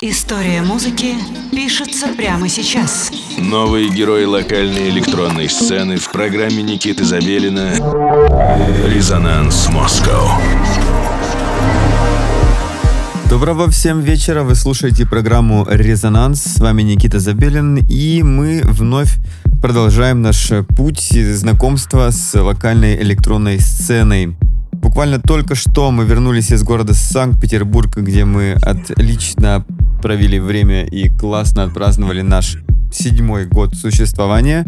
История музыки пишется прямо сейчас. Новые герои локальной электронной сцены в программе Никиты Забелина «Резонанс Москва». Доброго всем вечера, вы слушаете программу «Резонанс», с вами Никита Забелин, и мы вновь продолжаем наш путь знакомства с локальной электронной сценой. Буквально только что мы вернулись из города Санкт-Петербург, где мы отлично провели время и классно отпраздновали наш седьмой год существования.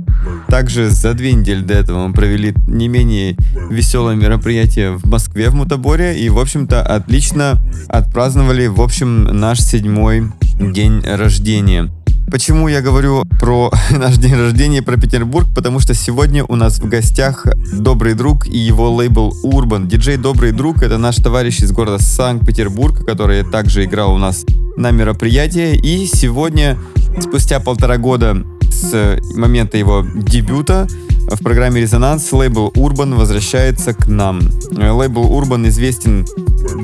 Также за две недели до этого мы провели не менее веселое мероприятие в Москве, в Мутаборе, и, в общем-то, отлично отпраздновали, в общем, наш седьмой день рождения. Почему я говорю про наш день рождения, про Петербург? Потому что сегодня у нас в гостях добрый друг и его лейбл Urban. Диджей Добрый друг — это наш товарищ из города Санкт-Петербург, который также играл у нас на мероприятии. И сегодня, спустя полтора года с момента его дебюта, в программе «Резонанс» лейбл Urban возвращается к нам. Лейбл Urban известен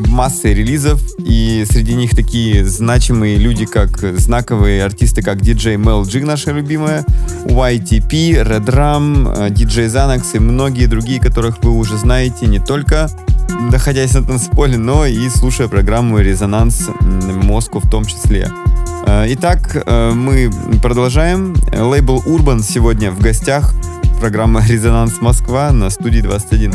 массой релизов, и среди них такие значимые люди, как знаковые артисты, как DJ Mel G, наша любимая, YTP, Red Ram, DJ Xanax и многие другие, которых вы уже знаете не только находясь на танцполе, но и слушая программу «Резонанс Москву» в том числе. Итак, мы продолжаем. Лейбл Urban сегодня в гостях. Программа «Резонанс Москва» на студии 21.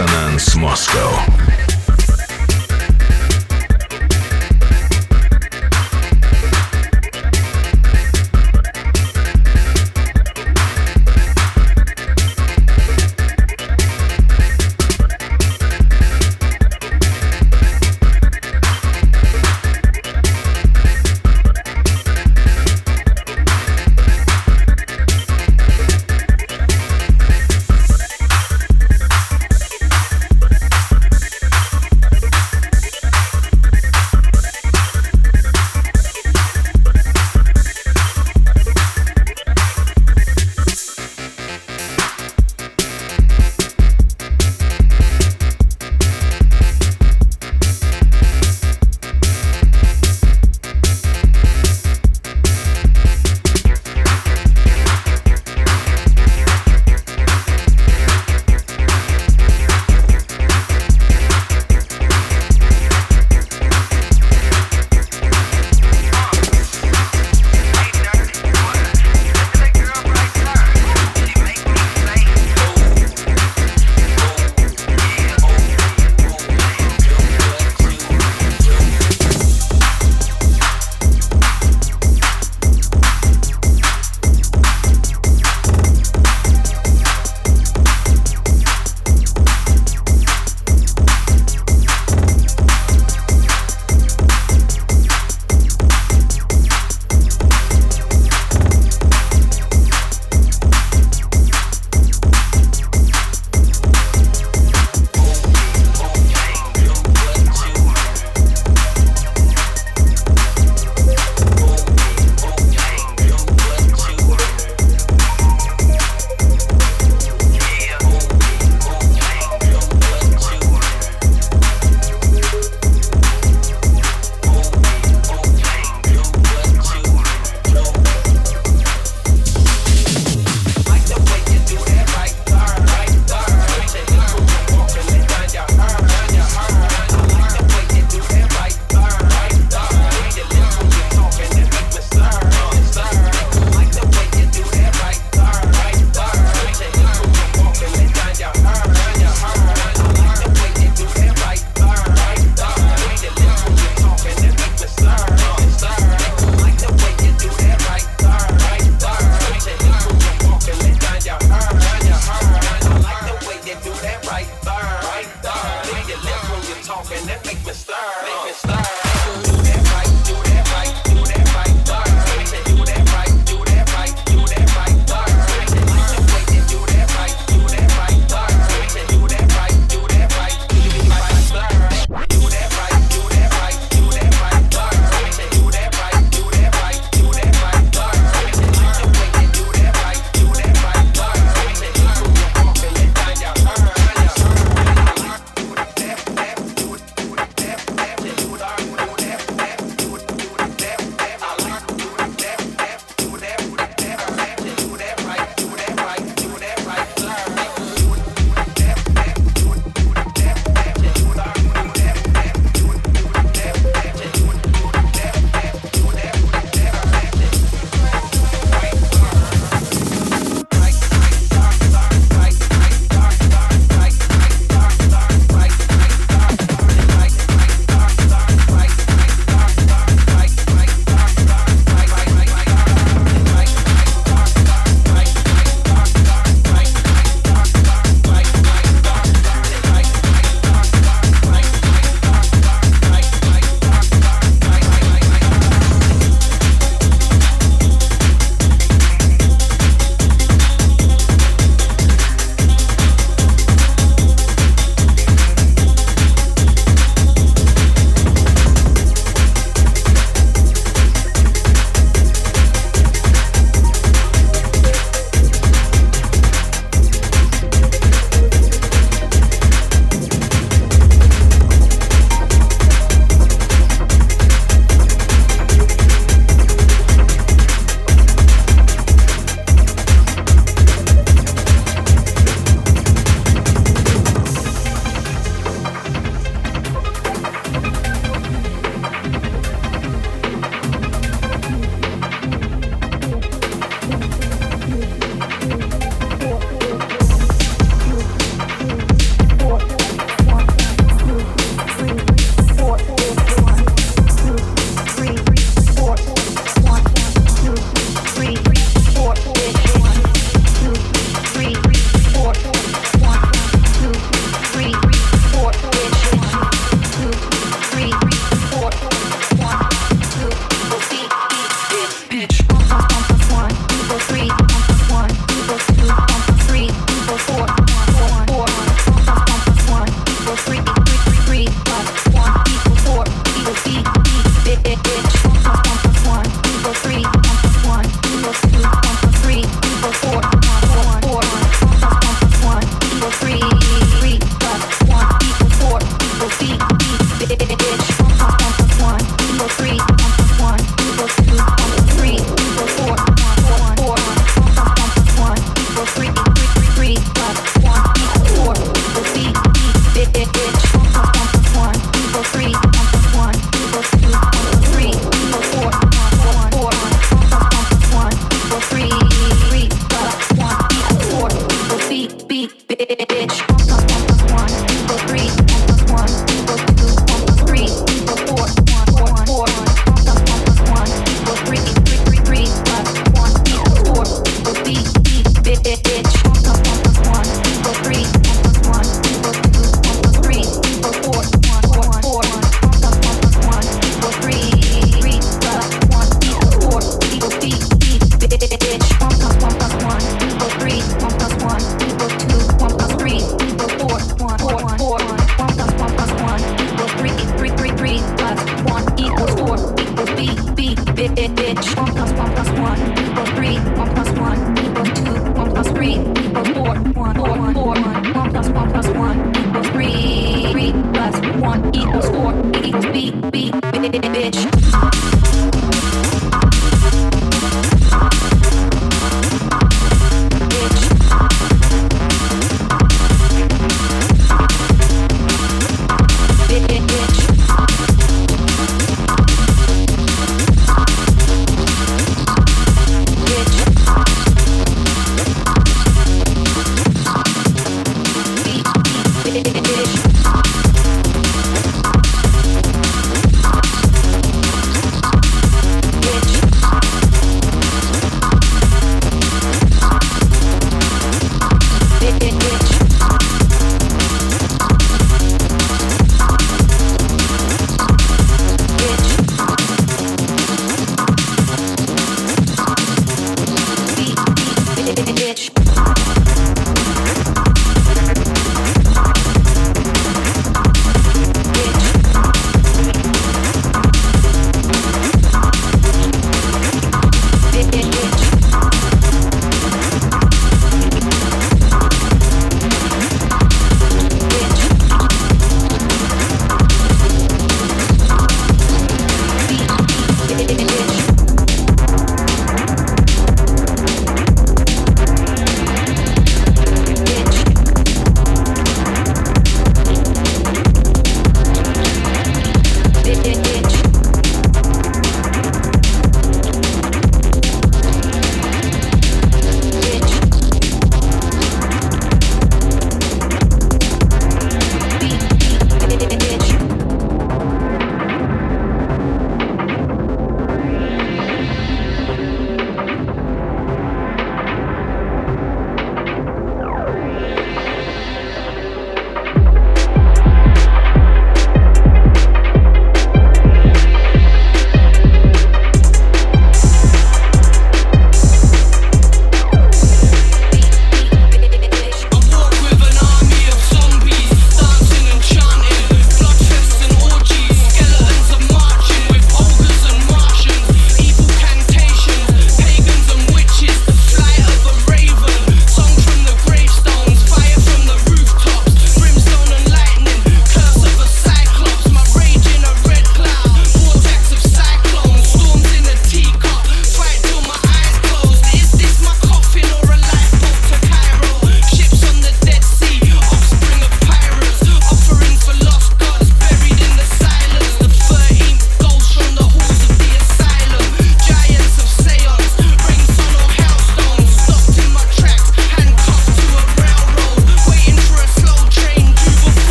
Resonance Moscow.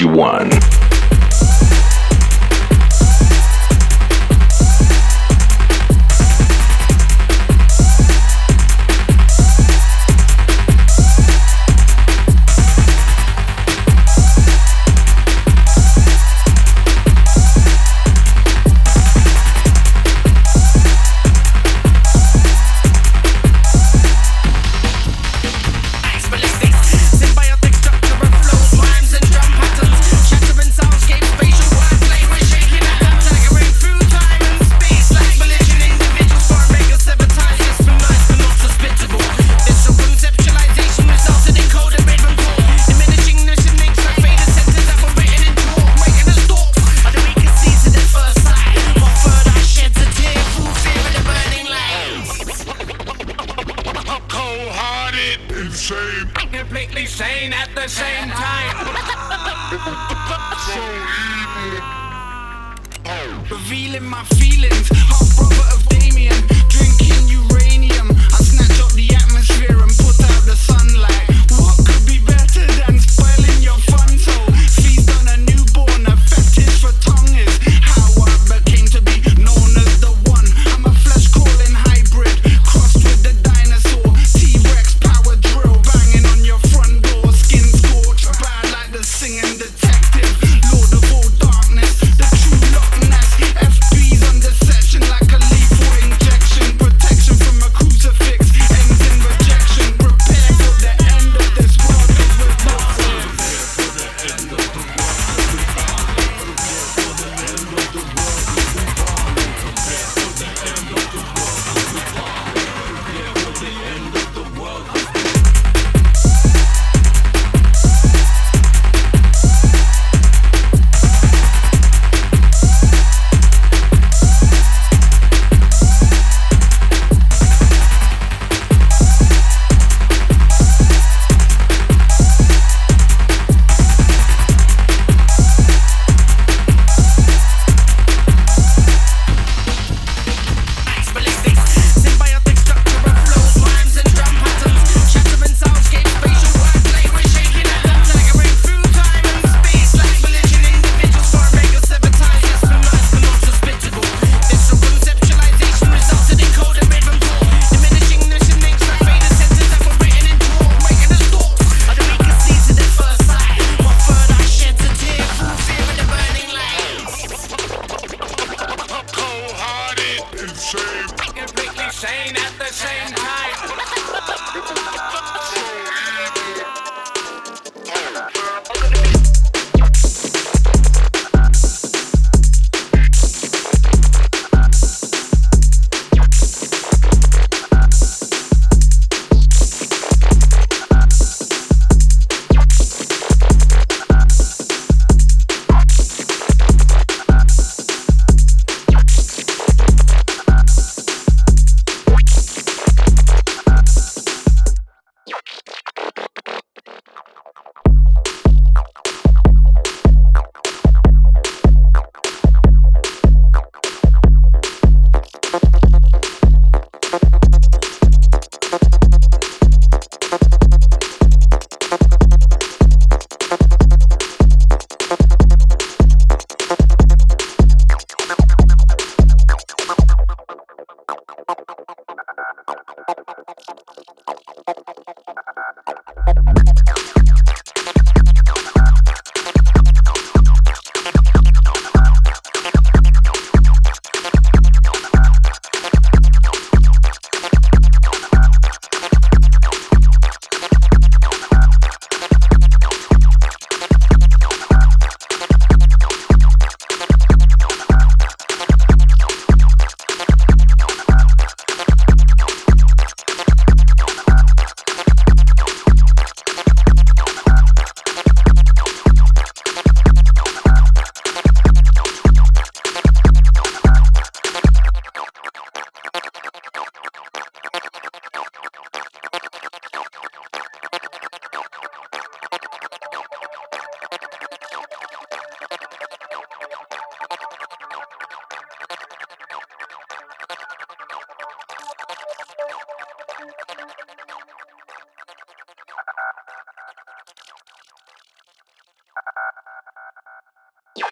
you want.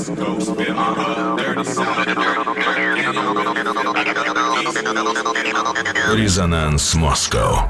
West Coast, spit on her dirty side. Резонанс Москва.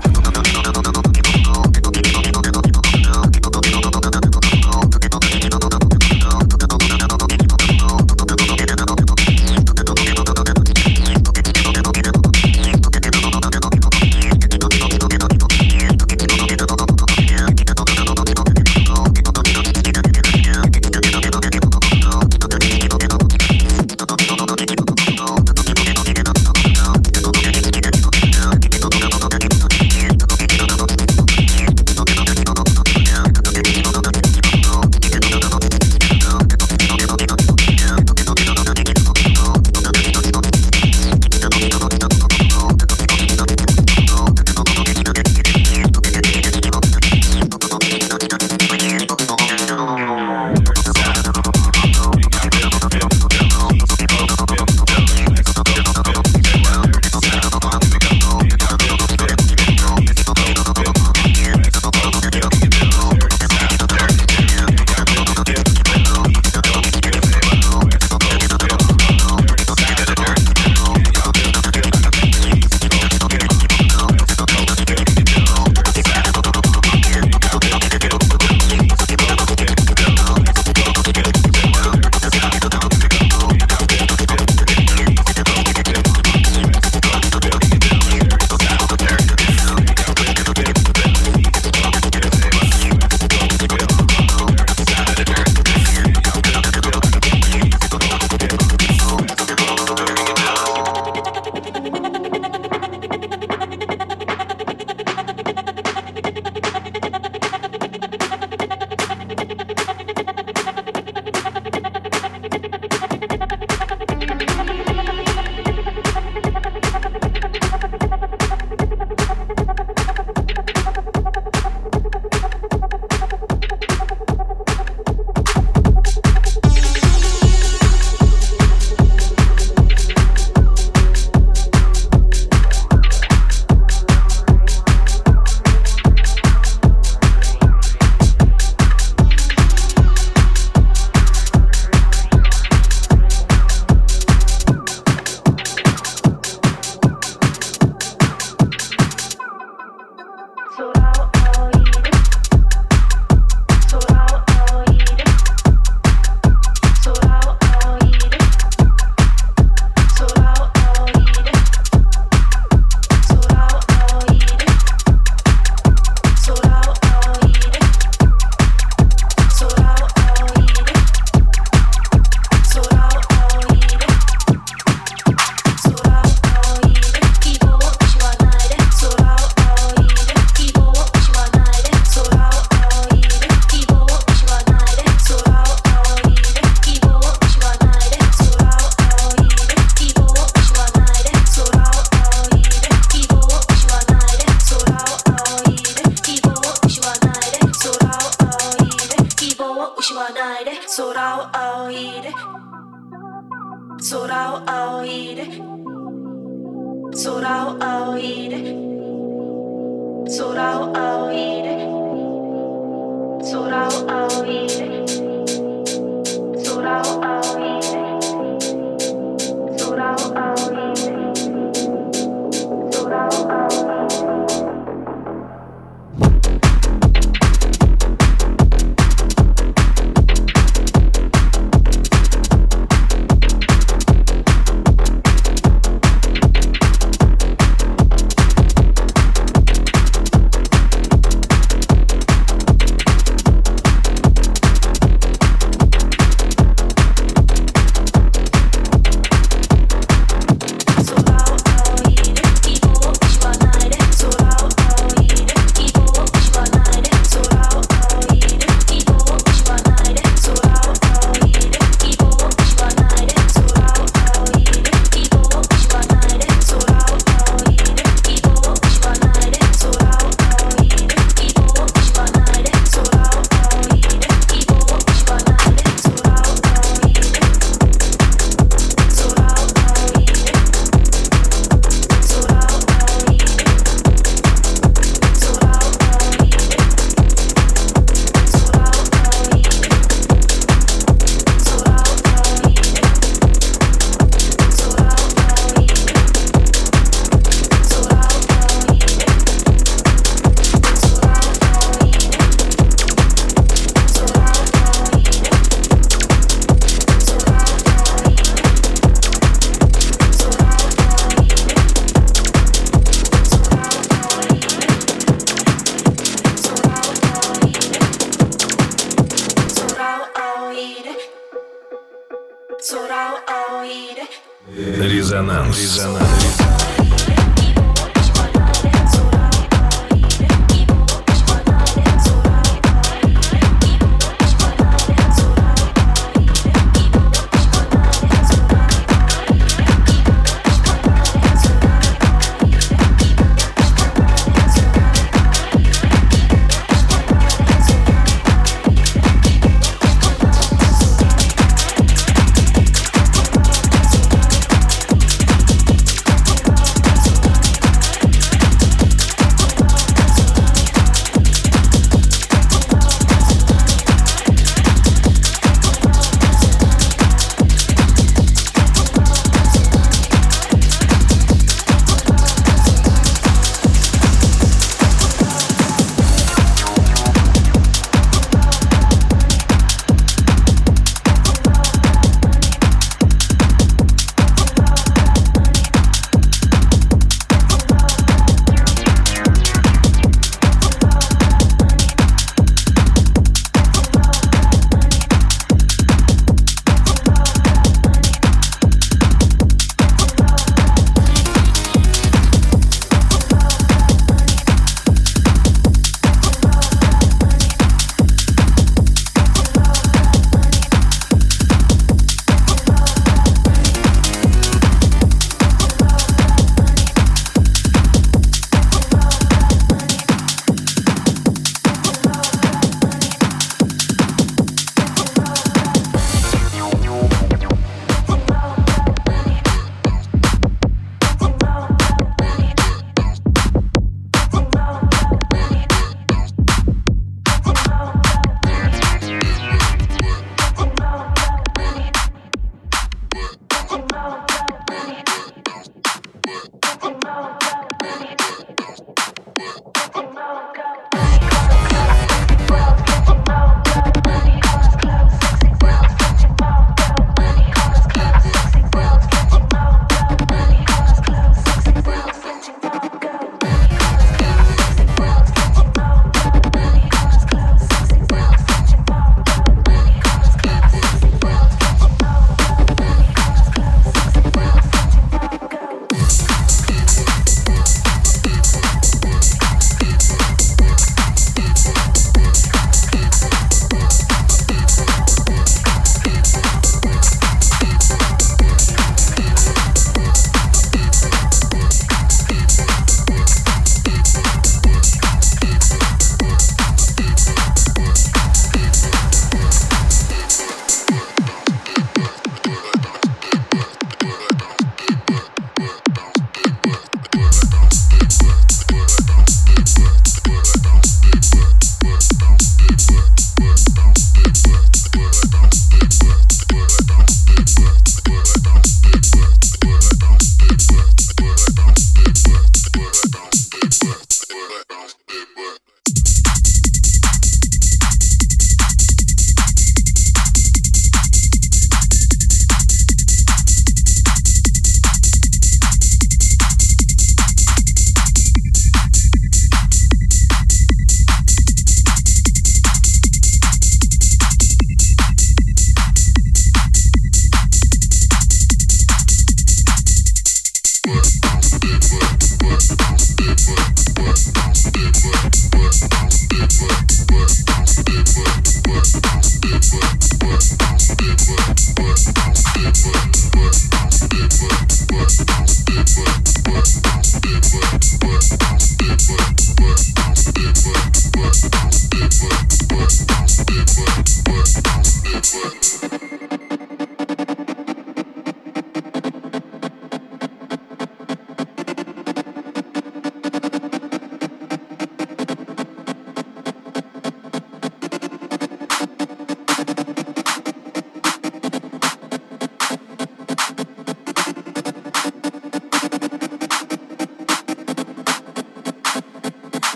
work.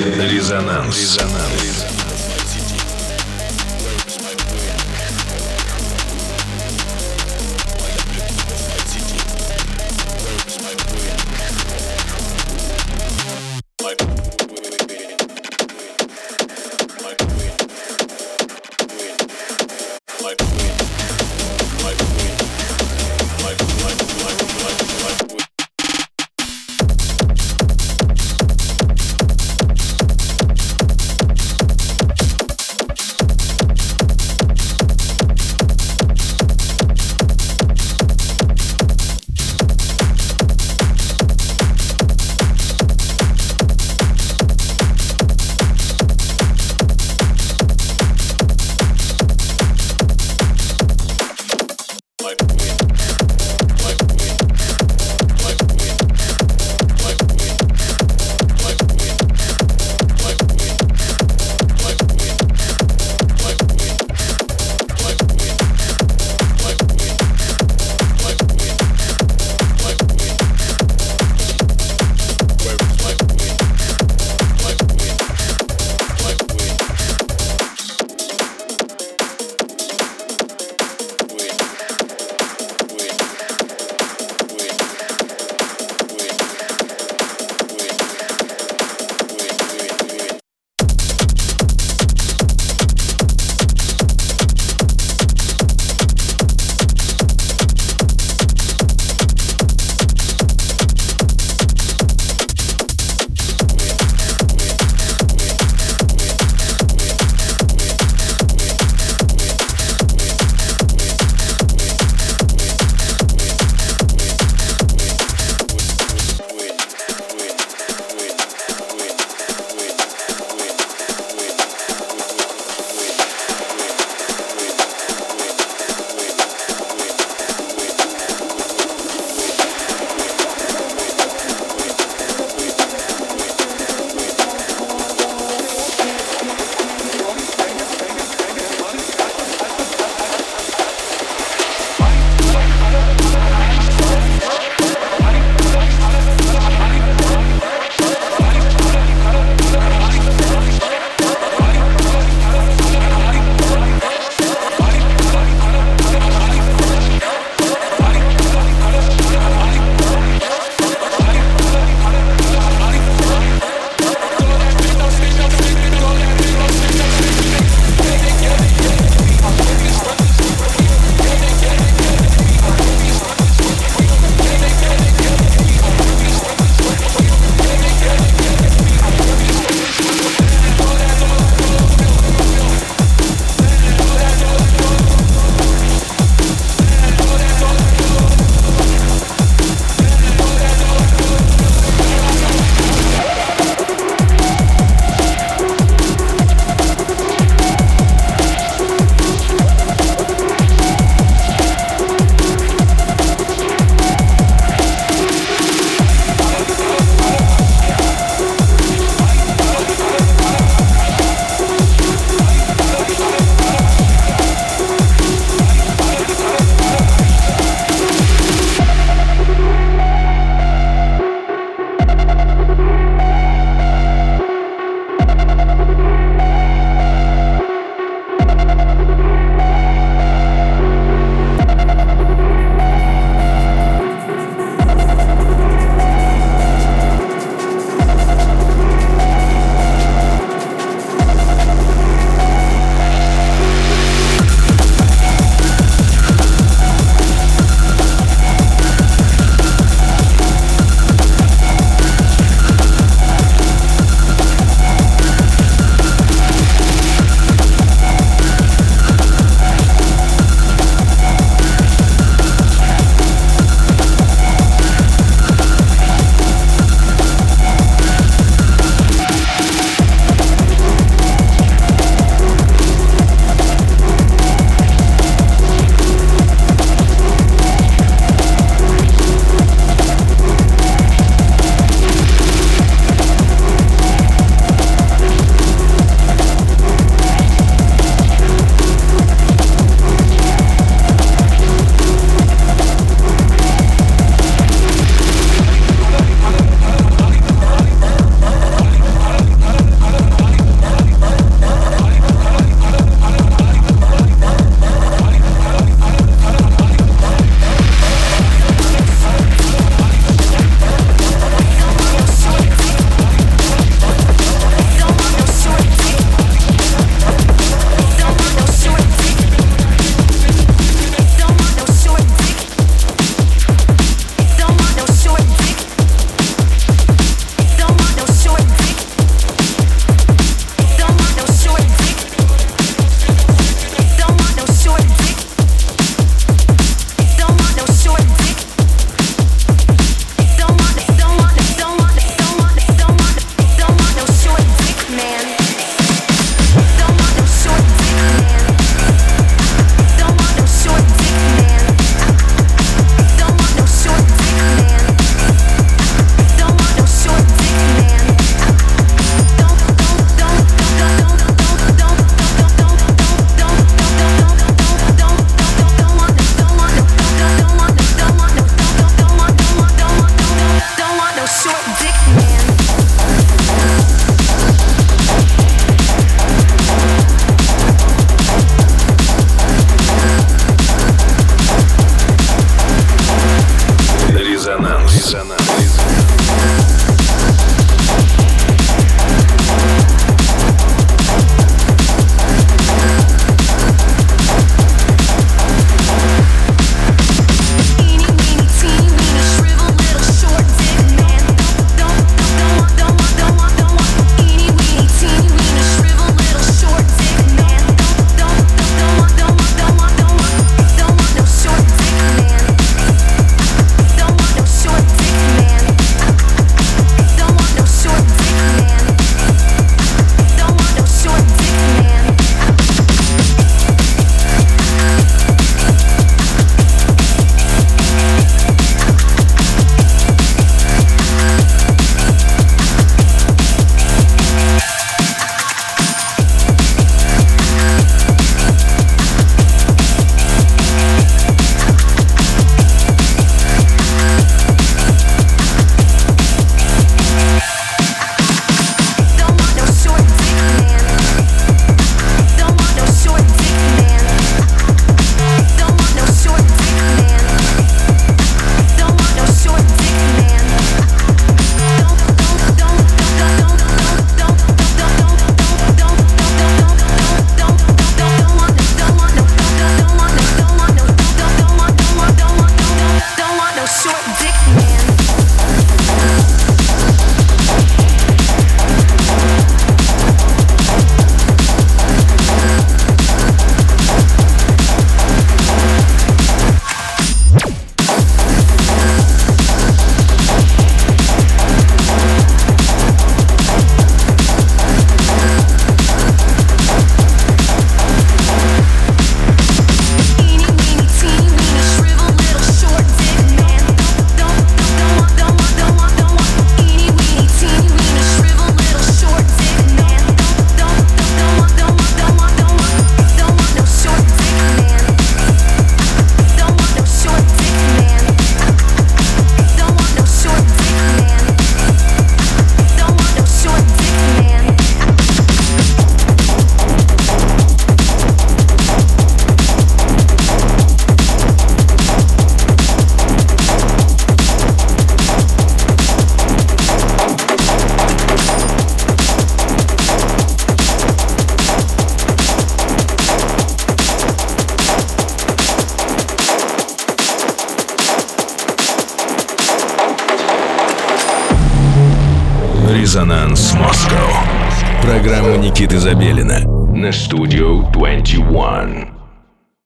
Резонанс. Резонанс.